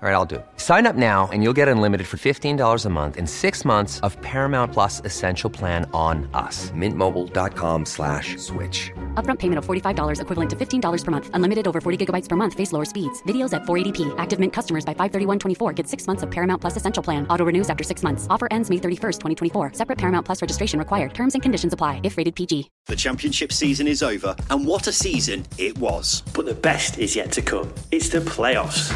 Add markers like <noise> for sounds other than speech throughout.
All right, I'll do it. Sign up now and you'll get unlimited for $15 a month and six months of Paramount Plus Essential Plan on us. Mintmobile.com slash switch. Upfront payment of $45 equivalent to $15 per month. Unlimited over 40 gigabytes per month. Face lower speeds. Videos at 480p. Active Mint customers by 531.24 get six months of Paramount Plus Essential Plan. Auto renews after six months. Offer ends May 31st, 2024. Separate Paramount Plus registration required. Terms and conditions apply if rated PG. The championship season is over, and what a season it was. But the best is yet to come. It's the playoffs.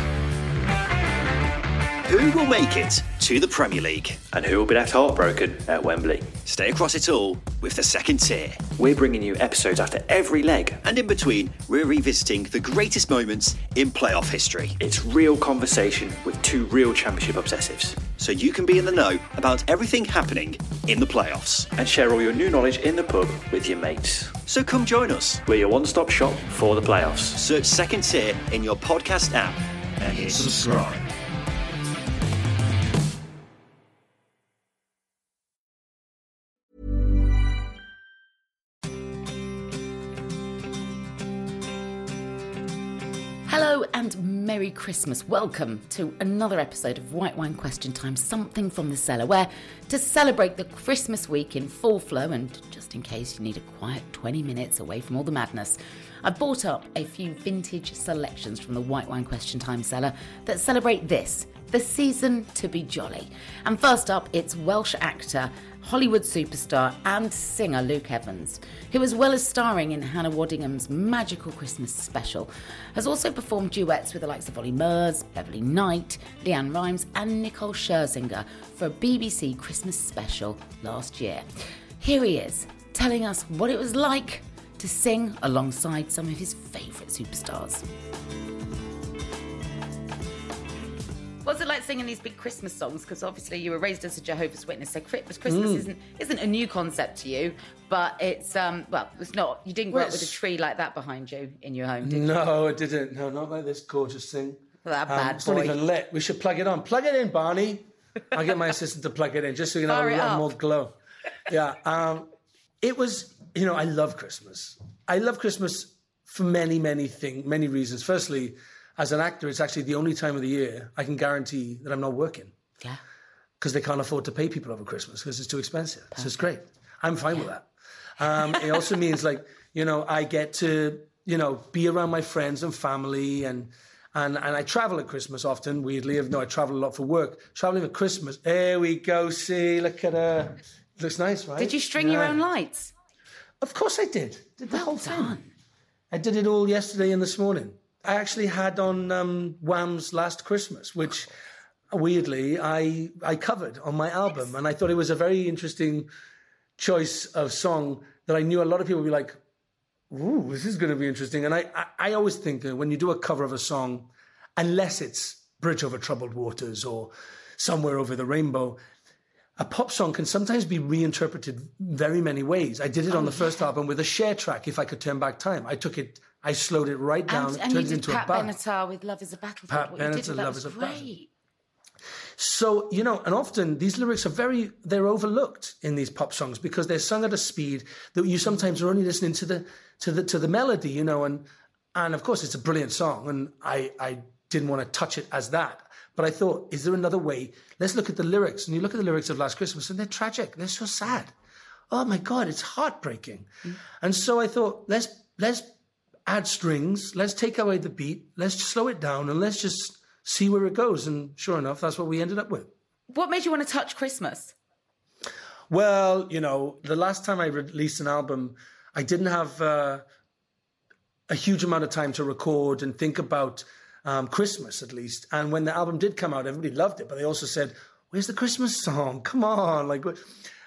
Who will make it to the Premier League? And who will be left heartbroken at Wembley? Stay across it all with the second tier. We're bringing you episodes after every leg. And in between, we're revisiting the greatest moments in playoff history. It's real conversation with two real championship obsessives. So you can be in the know about everything happening in the playoffs. And share all your new knowledge in the pub with your mates. So come join us. We're your one stop shop for the playoffs. Search second tier in your podcast app and hit subscribe. Hello and Merry Christmas. Welcome to another episode of White Wine Question Time, something from the cellar, where to celebrate the Christmas week in full flow and just in case you need a quiet 20 minutes away from all the madness, I've bought up a few vintage selections from the White Wine Question Time cellar that celebrate this, the season to be jolly. And first up, it's Welsh actor Hollywood superstar and singer Luke Evans, who, as well as starring in Hannah Waddingham's magical Christmas special, has also performed duets with the likes of Olly Murs, Beverley Knight, LeAnn Rimes, and Nicole Scherzinger for a BBC Christmas special last year. Here he is, telling us what it was like to sing alongside some of his favourite superstars. It like singing these big Christmas songs? Because obviously you were raised as a Jehovah's Witness, so Christmas Mm. isn't isn't a new concept to you, but it's um well, it's not. You didn't grow Well, up with a tree like that behind you in your home, did you? No, it didn't. No, not like this gorgeous thing. That Um, bad it's boy. not even lit. We should plug it on. Plug it in, Barney. I'll get my <laughs> assistant to plug it in just so you can have Fire a it lot up. more glow. Yeah. Um, it was, you know, I love Christmas. I love Christmas for many, many things, many reasons. Firstly, as an actor, it's actually the only time of the year I can guarantee that I'm not working Yeah. because they can't afford to pay people over Christmas because it's too expensive. Perfect. So it's great. I'm fine with that. Um, it also means like you know I get to you know be around my friends and family and and and I travel at Christmas often. Weirdly, though I travel a lot for work, traveling at Christmas. There we go. See, look at her. Looks nice, right? Did you string your own lights? Of course I did. Did the Well whole thing. done. I did it all yesterday and this morning. I actually had on um, Wham's Last Christmas, which weirdly I I covered on my album, and I thought it was a very interesting choice of song that I knew a lot of people would be like, "Ooh, this is going to be interesting." And I I, I always think that when you do a cover of a song, unless it's Bridge Over Troubled Waters or Somewhere Over the Rainbow. A pop song can sometimes be reinterpreted very many ways. I did it on the oh, first album with a Cher track. If I could turn back time, I took it, I slowed it right down, And, and turned it into Pat a ballad. Benatar with "Love Is a Battlefield." Pat What you did Benatar, Love Is a Battle- So you know, and often these lyrics are very they're overlooked in these pop songs because they're sung at a speed that you sometimes are only listening to the to the to the melody, you know, and and of course it's a brilliant song, and I I didn't want to touch it as that. But I thought, is there another way? Let's look at the lyrics. And you look at the lyrics of Last Christmas, and they're tragic. They're so sad. Oh my God, it's heartbreaking. And so I thought, let's let's add strings. Let's take away the beat. Let's slow it down, and let's just see where it goes. And sure enough, that's what we ended up with. What made you want to touch Christmas? Well, you know, the last time I released an album, I didn't have uh, a huge amount of time to record and think about um, Christmas, at least. And when the album did come out, everybody loved it, but they also said, "Where's the Christmas song? Come on!" Like,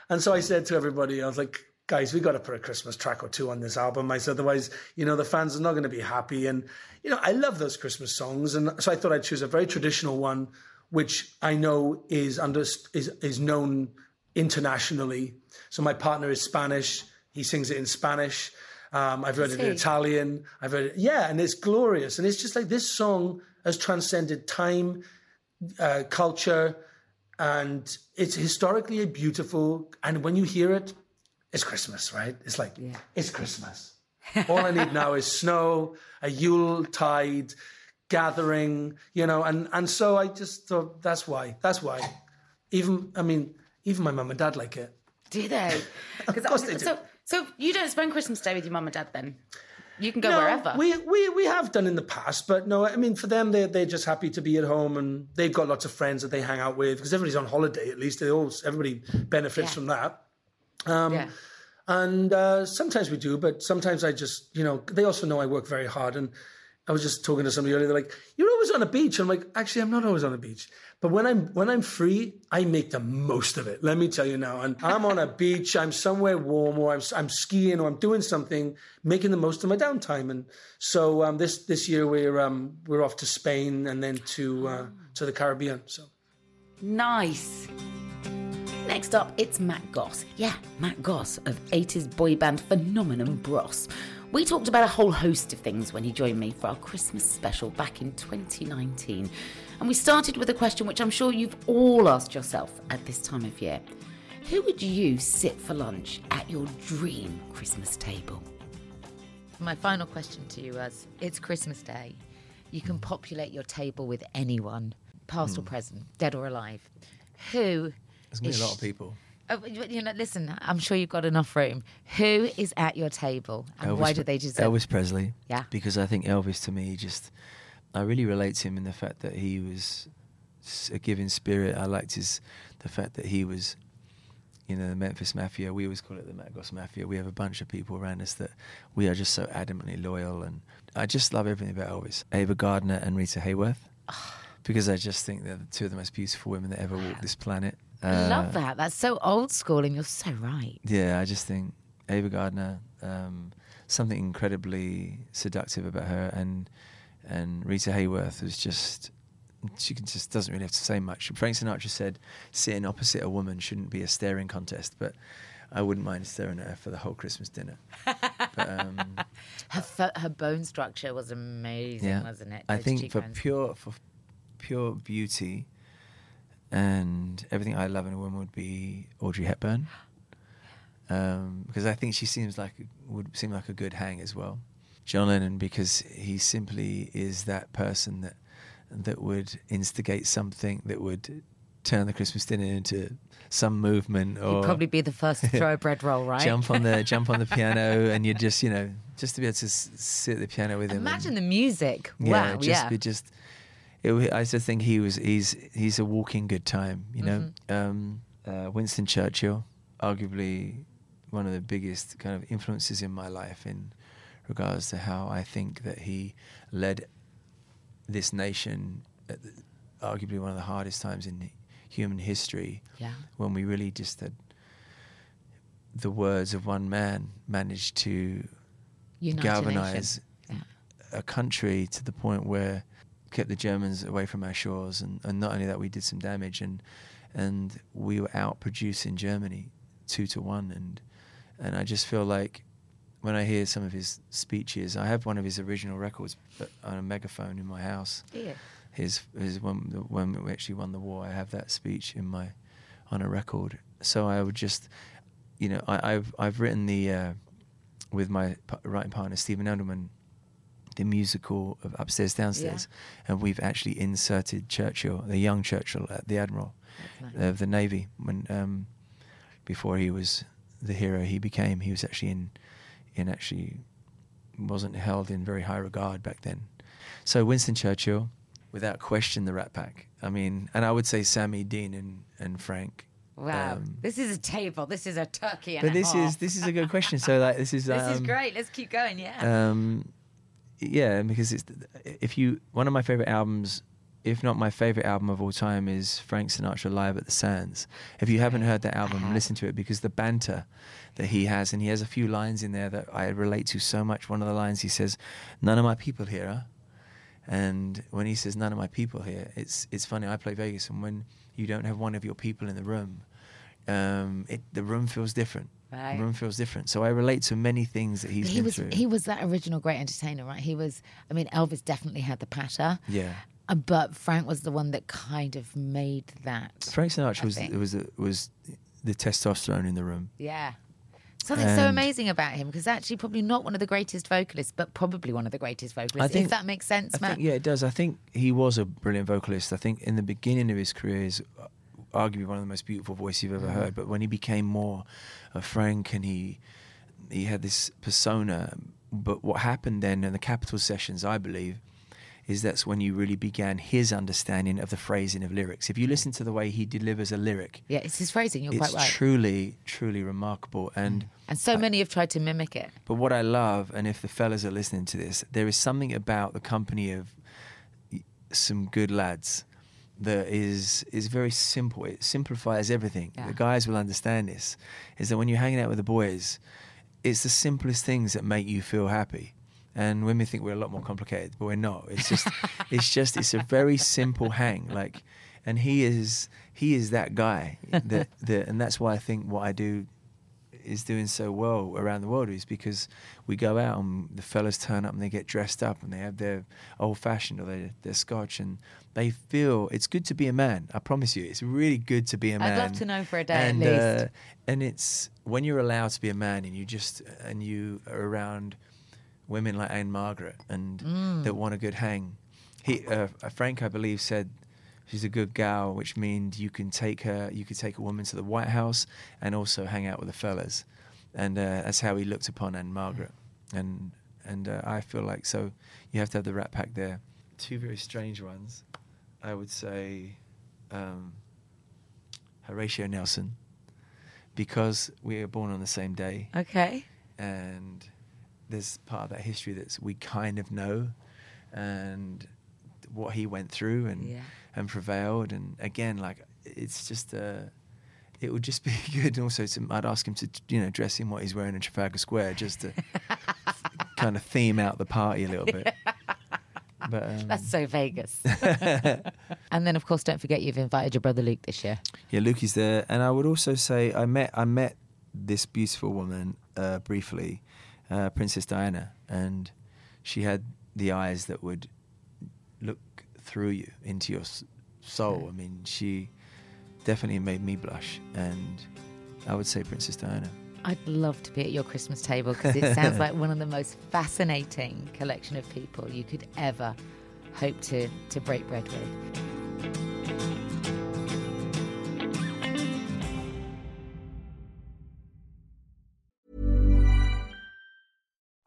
and so I said to everybody, I was like, guys, we got to put a Christmas track or two on this album. I said, otherwise, you know, the fans are not going to be happy. And, you know, I love those Christmas songs. And so I thought I'd choose a very traditional one, which I know is under, is, is known internationally. So my partner is Spanish. He sings it in Spanish. Um, I've heard it in Italian. I've heard it, yeah, and it's glorious. And it's just like this song has transcended time, uh, culture, and it's historically a beautiful. And when you hear it, it's Christmas, right? It's like yeah. it's Christmas. All I need now is snow, a Yule tide gathering, you know, and and so I just thought that's why. That's why. Even I mean, even my mum and dad like it. Do they? <laughs> of course they do. So, so you don't spend Christmas Day with your mum and dad then? You can go no, wherever. We, we we have done in the past, but no, I mean for them they they're just happy to be at home and they've got lots of friends that they hang out with because everybody's on holiday at least. They all everybody benefits yeah. from that. Um, yeah. And uh, sometimes we do, but sometimes I just, you know, they also know I work very hard. And I was just talking to somebody earlier. They're like, "You're always on a beach." I'm like, "Actually, I'm not always on a beach, but when I'm when I'm free, I make the most of it. Let me tell you now. And I'm on a beach. I'm somewhere warm, or I'm I'm skiing, or I'm doing something, making the most of my downtime. And so um, this this year we're um, we're off to Spain and then to uh, to the Caribbean. So nice. Next up, it's Matt Goss. Yeah, Matt Goss of 80s boy band Phenomenon Bros. We talked about a whole host of things when he joined me for our Christmas special back in 2019. And we started with a question which I'm sure you've all asked yourself at this time of year. Who would you sit for lunch at your dream Christmas table? My final question to you was It's Christmas Day. You can populate your table with anyone, past mm. or hmm. present, dead or alive. Who there's going to be a lot of people. Oh, you know, listen. I'm sure you've got enough room. Who is at your table, and Elvis, why do they deserve? Elvis Presley. Yeah. Because I think Elvis, to me, just I really relate to him in the fact that he was a giving spirit. I liked his the fact that he was, you know, the Memphis Mafia. We always call it the Matt Goss Mafia. We have a bunch of people around us that we are just so adamantly loyal, and I just love everything about Elvis. Ava Gardner and Rita Hayworth. because I just think they're two of the most beautiful women that ever walked this planet. I love uh, that. That's so old school, and you're so right. Yeah, I just think Ava Gardner, um, something incredibly seductive about her, and and Rita Hayworth was just she just doesn't really have to say much. Frank Sinatra said, "Sitting opposite a woman shouldn't be a staring contest," but I wouldn't mind staring at her for the whole Christmas dinner. but, um, <laughs> her her bone structure was amazing, yeah, wasn't it? Those I think for pure for pure beauty, and everything I love in a woman would be Audrey Hepburn, um, because I think she seems like would seem like a good hang as well. John Lennon because he simply is that person that that would instigate something that would turn the Christmas dinner into some movement or He'd probably be the first <laughs> to throw a bread roll, right? jump on the jump on the piano <laughs> and you'd just you know just to be able to sit at the piano with him. Imagine the music. Yeah, wow, just yeah. be just it, I just think he was he's he's a walking good time. You know, mm-hmm. um, uh, Winston Churchill, arguably one of the biggest kind of influences in my life in regards to how I think that he led this nation at the, arguably one of the hardest times in human history. Yeah. When we really just had the words of one man managed to Unite galvanize yeah. a country to the point where kept the Germans away from our shores, and, and not only that, we did some damage, and and we were out producing Germany two to one, and and I just feel like when I hear some of his speeches, I have one of his original records on a megaphone in my house. Yeah. His his when when we actually won the war, I have that speech in my on a record. So I would just, you know, I, have I've written the uh, with my writing partner Stephen Edelman the musical of Upstairs Downstairs, yeah. and we've actually inserted Churchill, the young Churchill, uh, the admiral nice. of the navy, when um, before he was the hero he became. He was actually in in actually wasn't held in very high regard back then. So Winston Churchill, without question, the Rat Pack. I mean, and I would say Sammy, Dean, and and Frank. Wow, um, this is a table. This is a turkey. but this is this is a good <laughs> question. So like this is this um, is great. Let's keep going. Yeah. Um, yeah, because it's if you one of my favorite albums if not my favorite album of all time, is Frank Sinatra Live at the Sands. If you haven't heard that album, listen to it because the banter that he has, and he has a few lines in there that I relate to so much. One of the lines he says, "None of my people here." Huh? And when he says "None of my people here," it's it's funny. I play Vegas, and when you don't have one of your people in the room, um, it, the room feels different. Right. Room feels different. So I relate to many things that he's he been was through. he was that original great entertainer, right? He was. I mean, Elvis definitely had the patter. yeah. Uh, But Frank was the one that kind of made that. Frank Sinatra was it was the, was the testosterone in the room. Yeah. Something so amazing about him because actually probably not one of the greatest vocalists, but probably one of the greatest vocalists. I think- if that makes sense, I Matt. think, yeah, it does. I think he was a brilliant vocalist. I think in the beginning of his career, is arguably one of the most beautiful voices you've ever Mm. heard. But when he became more uh, frank and he he had this persona, but what happened then in the Capitol sessions, I believe, is that's when you really began his understanding of the phrasing of lyrics. If you listen to the way he delivers a lyric, Yeah, it's his phrasing. You're quite right. truly, truly remarkable. And And so many have tried to mimic it. but what I love, and if the fellas are listening to this, there is something about the company of some good lads that is is very simple. It simplifies everything. Yeah. The guys will understand this. Is that when you're hanging out with the boys, it's the simplest things that make you feel happy. And women think we're a lot more complicated, but we're not. It's just, <laughs> it's just, it's a very simple hang. Like, and he is, he is that guy. That, that, and that's why I think what I do is doing so well around the world is because we go out and the fellas turn up and they get dressed up and they have their old fashioned or their, their scotch and they feel it's good to be a man. I promise you, it's really good to be a I'd man. love to know for a day at and, least. Uh, and it's when you're allowed to be a man and you just and you are around women like Ann-Margret and Mm. that want a good hang. He uh, Frank, I believe, said she's a good gal, which means you can take her, you could take a woman to the White House and also hang out with the fellas, and uh, that's how he looked upon Ann-Margret. And and uh, I feel like so you have to have the Rat Pack there. Two very strange ones, I would say. Um, Horatio Nelson, because we were born on the same day Okay. and there's part of that history that we kind of know and what he went through and Yeah. And prevailed. And again like it's just uh it would just <laughs> be good also to I'd ask him to you know dress in what he's wearing in Trafalgar Square just to <laughs> kind of theme out the party a little bit. But um, That's so Vegas. <laughs> and then, of course, don't forget you've invited your brother Luke this year. Yeah, Lukey's there, and I would also say I met I met this beautiful woman uh, briefly, uh, Princess Diana, and she had the eyes that would through you into your soul. Mm. I mean, she definitely made me blush, and I would say Princess Diana. I'd love to be at your Christmas table because it sounds like one of the most fascinating collection of people you could ever hope to, to break bread with.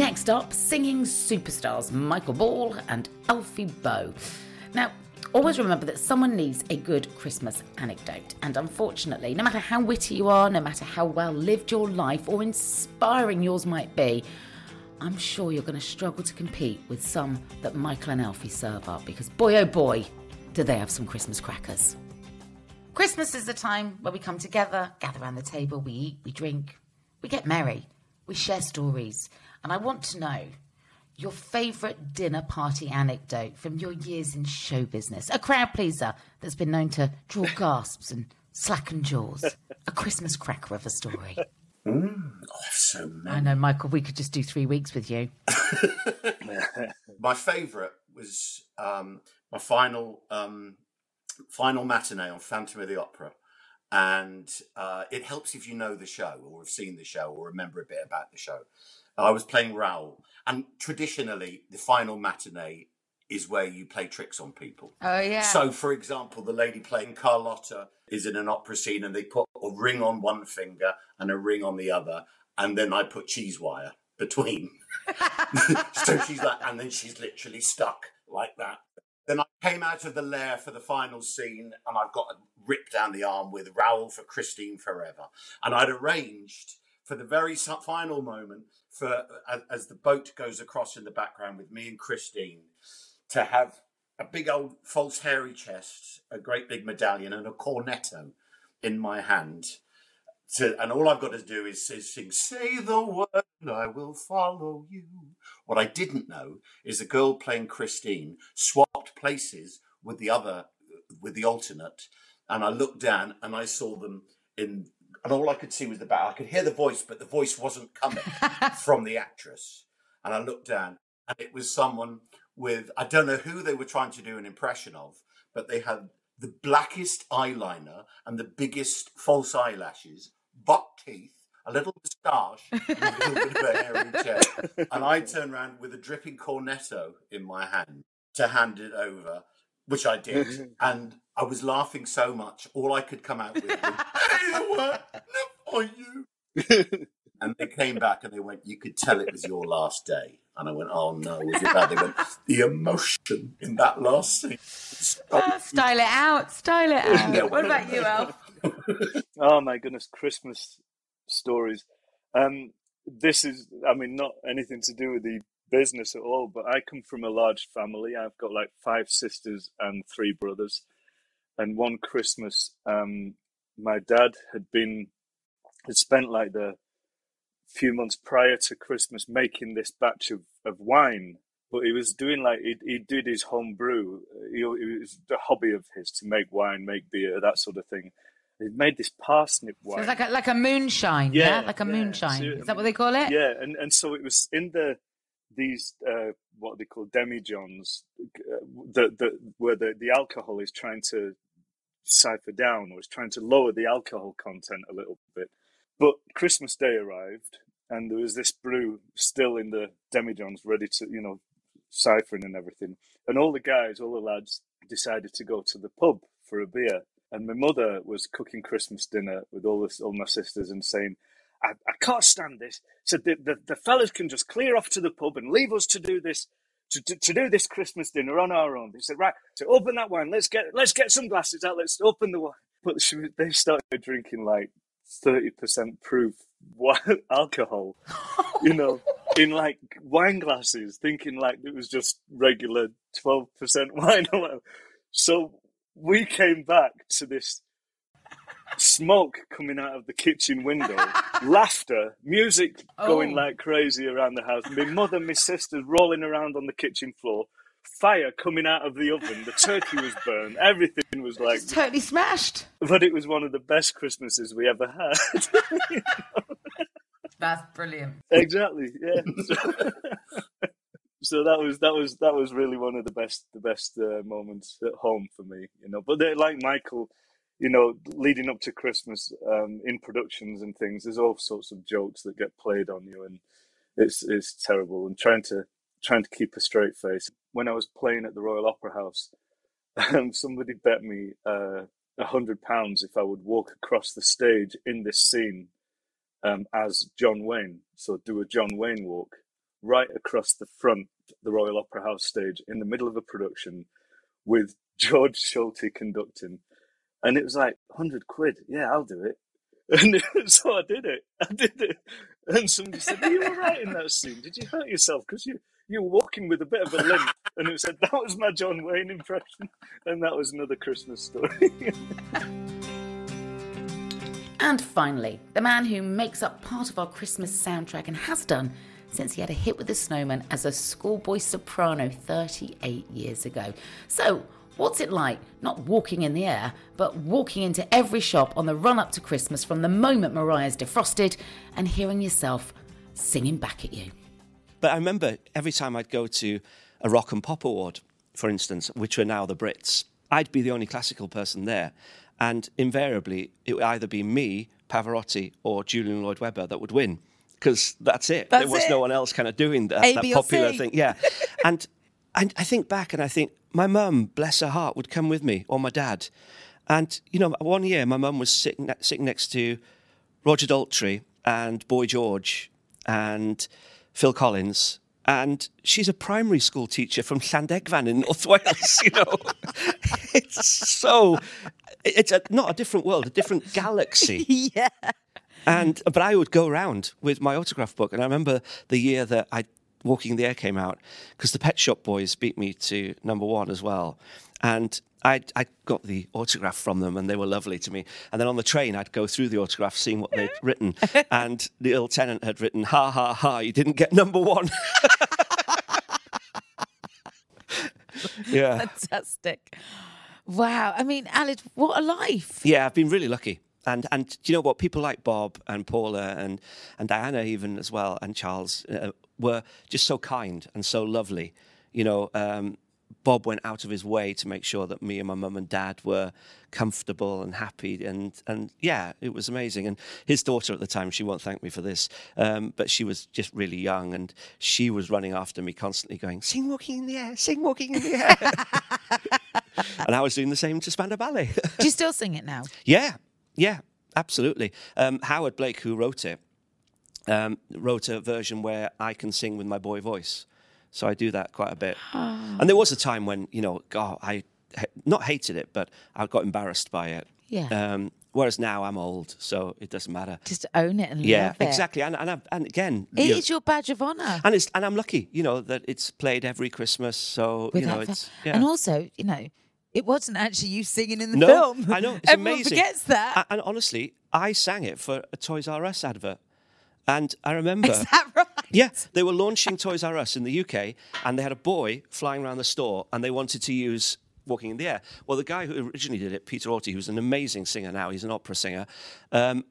Next up, singing superstars Michael Ball and Alfie Boe. Now, always remember that someone needs a good Christmas anecdote, and unfortunately, no matter how witty you are, no matter how well lived your life or inspiring yours might be, I'm sure you're going to struggle to compete with some that Michael and Alfie serve up because boy oh boy, do they have some Christmas crackers. Christmas is the time where we come together, gather around the table, we eat, we drink, we get merry, we share stories, and I want to know your favourite dinner party anecdote from your years in show business. A crowd pleaser that's been known to draw <laughs> gasps and slacken jaws. A Christmas cracker of a story. Mm, oh, so many. I know, Michael, we could just do three weeks with you. <laughs> my favourite was um, my final um, final matinee on Phantom of the Opera, and uh, it helps if you know the show or have seen the show or remember a bit about the show. I was playing Raoul, and traditionally, the final matinee is where you play tricks on people. Oh yeah. So, for example, the lady playing Carlotta is in an opera scene, and they put a ring on one finger and a ring on the other, and then I put cheese wire between. <laughs> so she's like, and then she's literally stuck like that. Then I came out of the lair for the final scene, and I've got a rip down the arm with Raoul for Christine Forever, and I'd arranged for the very final moment for as, the boat goes across in the background with me and Christine to have a big old false hairy chest, a great big medallion, and a cornetto in my hand. To, and all I've got to do is, is sing, say the word, and I will follow you. What I didn't know is the girl playing Christine swapped places with the other, with the alternate. And I looked down and I saw them in, and all I could see was the back. I could hear the voice, but the voice wasn't coming <laughs> from the actress. And I looked down and it was someone with, I don't know who they were trying to do an impression of, but they had the blackest eyeliner and the biggest false eyelashes, buck teeth, a little moustache, and a little bit of a hairy <laughs> chest. And I turned around with a dripping cornetto in my hand to hand it over, which I did. <laughs> And I was laughing so much, all I could come out with was, <laughs> hey, what? for you. and they came back and they went, you could tell it was your last day. And I went, oh no, was it bad? They went, the emotion in that last scene. Ah, style it out. Style it out. Yeah, what about you, Alf? oh my goodness, Christmas stories. Um, this is, I mean, not anything to do with the business at all, but I come from a large family. I've got like five sisters and three brothers. And one Christmas, um, my dad had been, had spent like the few months prior to Christmas making this batch of, of wine. But he was doing like, he, he did his home brew. He, it was a hobby of his to make wine, make beer, that sort of thing. He made this parsnip So wine. it's like a, like a moonshine, yeah, like a yeah. moonshine. So, Is that what they call it? Yeah, and, and so it was in the these uh, what they call demijohns, uh, the, the where the, the alcohol is trying to cipher down or is trying to lower the alcohol content a little bit. But Christmas Day arrived, and there was this brew still in the demijohns, ready to you know ciphering and everything. And all the guys, all the lads, decided to go to the pub for a beer. And my mother was cooking Christmas dinner with all this, all my sisters, and saying, "I, I can't stand this. So the, the the fellas can just clear off to the pub and leave us to do this." To, to, to do this Christmas dinner on our own, they said, "Right, so open that wine. Let's get let's get some glasses out. Let's open the wine." But they started drinking like thirty percent proof wine, <laughs> alcohol, <laughs> you know, in like wine glasses, thinking like it was just regular twelve percent <laughs> wine or whatever. So we came back to this smoke coming out of the kitchen window, <laughs> laughter, music going Oh. like crazy around the house. My mother, my sisters rolling around on the kitchen floor, fire coming out of the oven. The turkey was burned. Everything was like. It's totally smashed. But it was one of the best Christmases we ever had. <laughs> That's brilliant. exactly. Yeah. So- so that was that was that was really one of the best the best uh, moments at home for me, you know. But like Michael, you know, leading up to Christmas um, in productions and things, there's all sorts of jokes that get played on you, and it's it's terrible. And trying to trying to keep a straight face. When I was playing at the Royal Opera House, <laughs> um, somebody bet me uh, a uh, hundred pounds if I would walk across the stage in this scene um, as John Wayne. So do a John Wayne walk right across the front, the Royal Opera House stage, in the middle of a production, with <laughs> George Schulte conducting and it was like, 100 quid. Yeah, I'll do it. <laughs> And <laughs> so I did it. I did it. And somebody said, Are you all right in that scene? Did you hurt yourself? Because you, you were walking with a bit of a limp. <laughs> And it said, That was my John Wayne impression. And that was another Christmas story. and finally, the man who makes up part of our Christmas soundtrack and has done since he had a hit with the snowman as a schoolboy soprano 38 years ago. So, What's it like not walking in the air, but walking into every shop on the run up to Christmas from the moment Mariah's defrosted and hearing yourself singing back at you? But I remember every time I'd go to a rock and pop award, for instance, which were now the Brits, I'd be the only classical person there. And invariably, it would either be me, Pavarotti, or Julian Lloyd Webber that would win because that's it. That's there was it. no one else kind of doing that, that popular thing. Yeah. <laughs> and I, I think back and I think my mum, bless her heart, would come with me or my dad. And, you know, one year my mum was sitting, sitting next to Roger Daltrey and Boy George and Phil Collins. And she's a primary school teacher from Llandegfan in North <laughs> Wales, you know. <laughs> it's so, it's a, not a different world, a different galaxy. <laughs> yeah. And but I would go around with my autograph book, and I remember the year that I Walking in the Air came out because the Pet Shop Boys beat me to number one as well, and I I got the autograph from them, and they were lovely to me. And then on the train, I'd go through the autograph, seeing what they'd written, <laughs> and the old Tennant had written, "Ha ha ha! You didn't get number one." <laughs> yeah. Fantastic. Wow. I mean, Aled, what a life. Yeah, I've been really lucky. And and do you know what? People like Bob and Paula and and Diana even as well and Charles uh, were just so kind and so lovely. You know, um, Bob went out of his way to make sure that me and my mum and dad were comfortable and happy, and and yeah, it was amazing. And his daughter at the time, she won't thank me for this, um, but she was just really young, and she was running after me constantly, going, "Sing walking in the air, sing walking in the air," <laughs> and I was doing the same to Spandau Ballet. Do you still sing it now? Yeah, yeah, absolutely. Um, Howard Blake, who wrote it, um, wrote a version where I can sing with my boy voice. So I do that quite a bit. And there was a time when, you know, God, I not hated it, but I got embarrassed by it. Yeah. Um, whereas now I'm old, so it doesn't matter. Just own it and yeah, love it. exactly. And and, and again, It you know, your badge of honour. and it's and I'm lucky, you know, that it's played every Christmas. So you know, it's yeah. And also, you know, it wasn't actually you singing in the no, film. I know. It's <laughs> Everyone amazing. forgets that. And honestly, I sang it for a Toys R Us advert. And I <laughs> remember. Is that right? Yeah, they were launching Toys R Us in the UK, and they had a boy flying around the store, and they wanted to use Walking in the Air. Well, the guy who originally did it, Peter Auty, who's an amazing singer now, he's an opera singer. Um,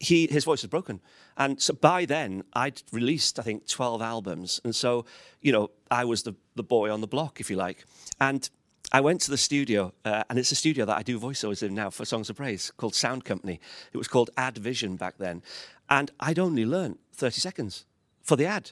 he his voice was broken, and so by then I'd released I think twelve albums, and so you know I was the the boy on the block, if you like, and. I went to the studio, uh, and it's a studio that I do voiceovers in now for Songs of Praise called Sound Company. It was called Ad Vision back then. And I'd only learned 30 seconds for the ad.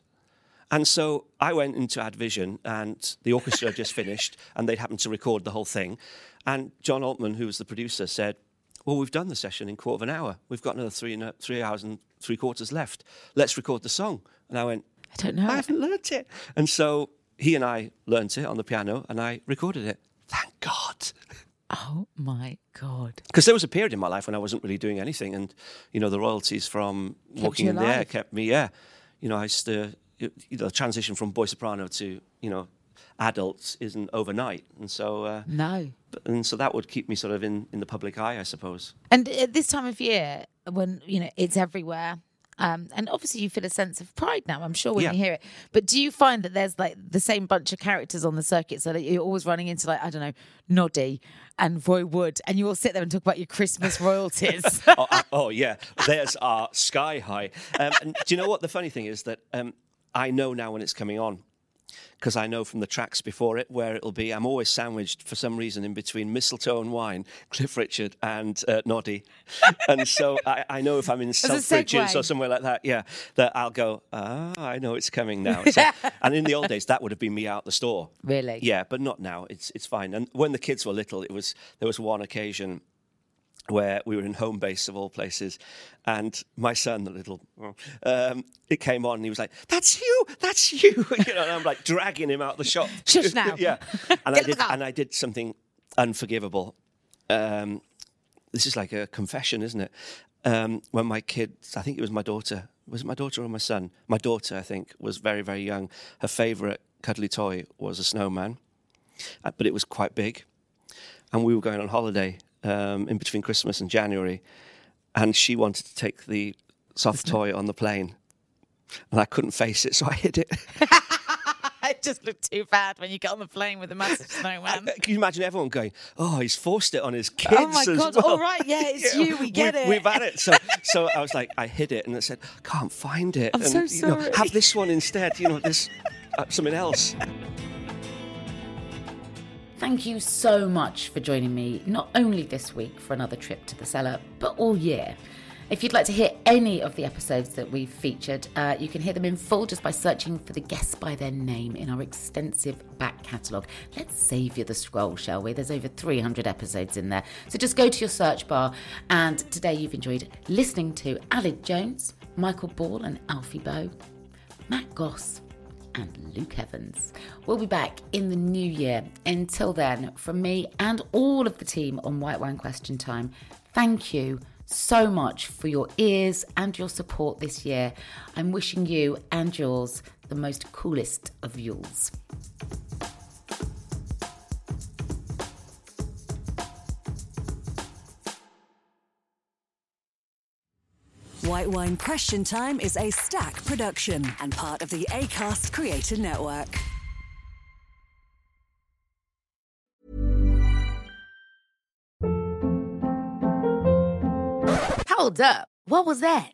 And so I went into Ad Vision, and the orchestra had just <laughs> finished, and they'd happened to record the whole thing. And John Altman, who was the producer, said, Well, we've done the session in quarter of an hour. We've got another three, a- three hours and three quarters left. Let's record the song. And I went, I don't know. I haven't learnt it. And so he and I learnt it on the piano, and I recorded it. Thank God. Oh my God. Because there was a period in my life when I wasn't really doing anything, and you know the royalties from Kept walking in the air kept me. Yeah, you know I used to, you know, the transition from boy soprano to you know adults isn't overnight, and so uh, No. and so that would keep me sort of in in the public eye, I suppose. And at this time of year, when you know it's everywhere, um, and obviously you feel a sense of pride now. I'm sure when Yeah. you hear it. But do you find that there's like the same bunch of characters on the circuit, so that you're always running into like I don't know, Noddy and Roy Wood, and you all sit there and talk about your Christmas royalties. <laughs> oh, uh, oh yeah, there's our sky high. Um, and do you know what the funny thing is that um, I know now when it's coming on. Because I know from the tracks before it where it'll be. I'm always sandwiched for some reason in between mistletoe and wine, Cliff Richard and uh, Noddy, <laughs> and so I, I know if I'm in Selfridges or somewhere like that, yeah, that I'll go. Ah, I know it's coming now. <laughs> So- and in the old days, that would have been me out the store. Really? Yeah, but not now. It's it's fine. And when the kids were little, it was there was one occasion where we were in Homebase of all places, and my son, the little, um, it came on, and he was like, "That's you, that's you," <laughs> you know, and I'm like dragging him out of the shop. <laughs> Shush now. <laughs> yeah, and I did, and I did something unforgivable. Um, this is like a confession, isn't it? Um, when my kids, I think it was my daughter, was it my daughter or my son? My daughter, I think, was very, very young. Her favourite cuddly toy was a snowman, uh, but it was quite big. And we were going on holiday um, in between Christmas and January, and she wanted to take the soft toy on the plane, and I couldn't face it, so I hid it. <laughs> <laughs> it just looked too bad when you get on the plane with a massive <laughs> snowman. Can you imagine everyone going, "Oh, he's forced it on his kids"? Oh my God, well." all right, yeah, it's you, we get we've, it. We've had it. So, so I was like, I hid it, and I said, "Can't find it." I'm and, so you know, sorry. have this one instead. You know, this uh, something else. Thank you so much for joining me, not only this week for another trip to the cellar, but all year. If you'd like to hear any of the episodes that we've featured, uh, you can hear them in full just by searching for the guests by their name in our extensive back catalogue. Let's save you the scroll, shall we? There's over 300 episodes in there. So just go to your search bar, and today you've enjoyed listening to Aled Jones, Michael Ball, and Alfie Boe, Matt Goss, and Luke Evans. We'll be back in the new year. Until then, from me and all of the team on White Wine Question Time, thank you so much for your ears and your support this year. I'm wishing you and yours the most coolest of Yules. White Wine Question Time is a Stak production and part of the ACAST Creator Network. Hold up. What was that?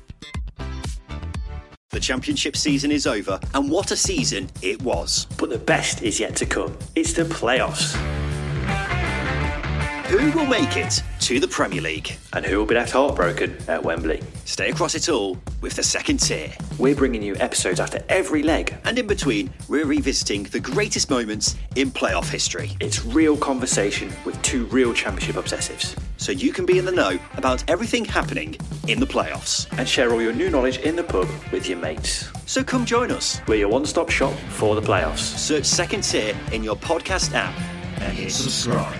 The championship season is over, and what a season it was. But the best is yet to come. It's the playoffs. Who will make it to the Premier League? And who will be left heartbroken at Wembley? Stay across it all with the second tier. We're bringing you episodes after every leg. And in between, we're revisiting the greatest moments in playoff history. It's real conversation with two real championship obsessives. So you can be in the know about everything happening in the playoffs. And share all your new knowledge in the pub with your mates. So come join us. We're your one stop shop for the playoffs. Search second tier in your podcast app and hit subscribe.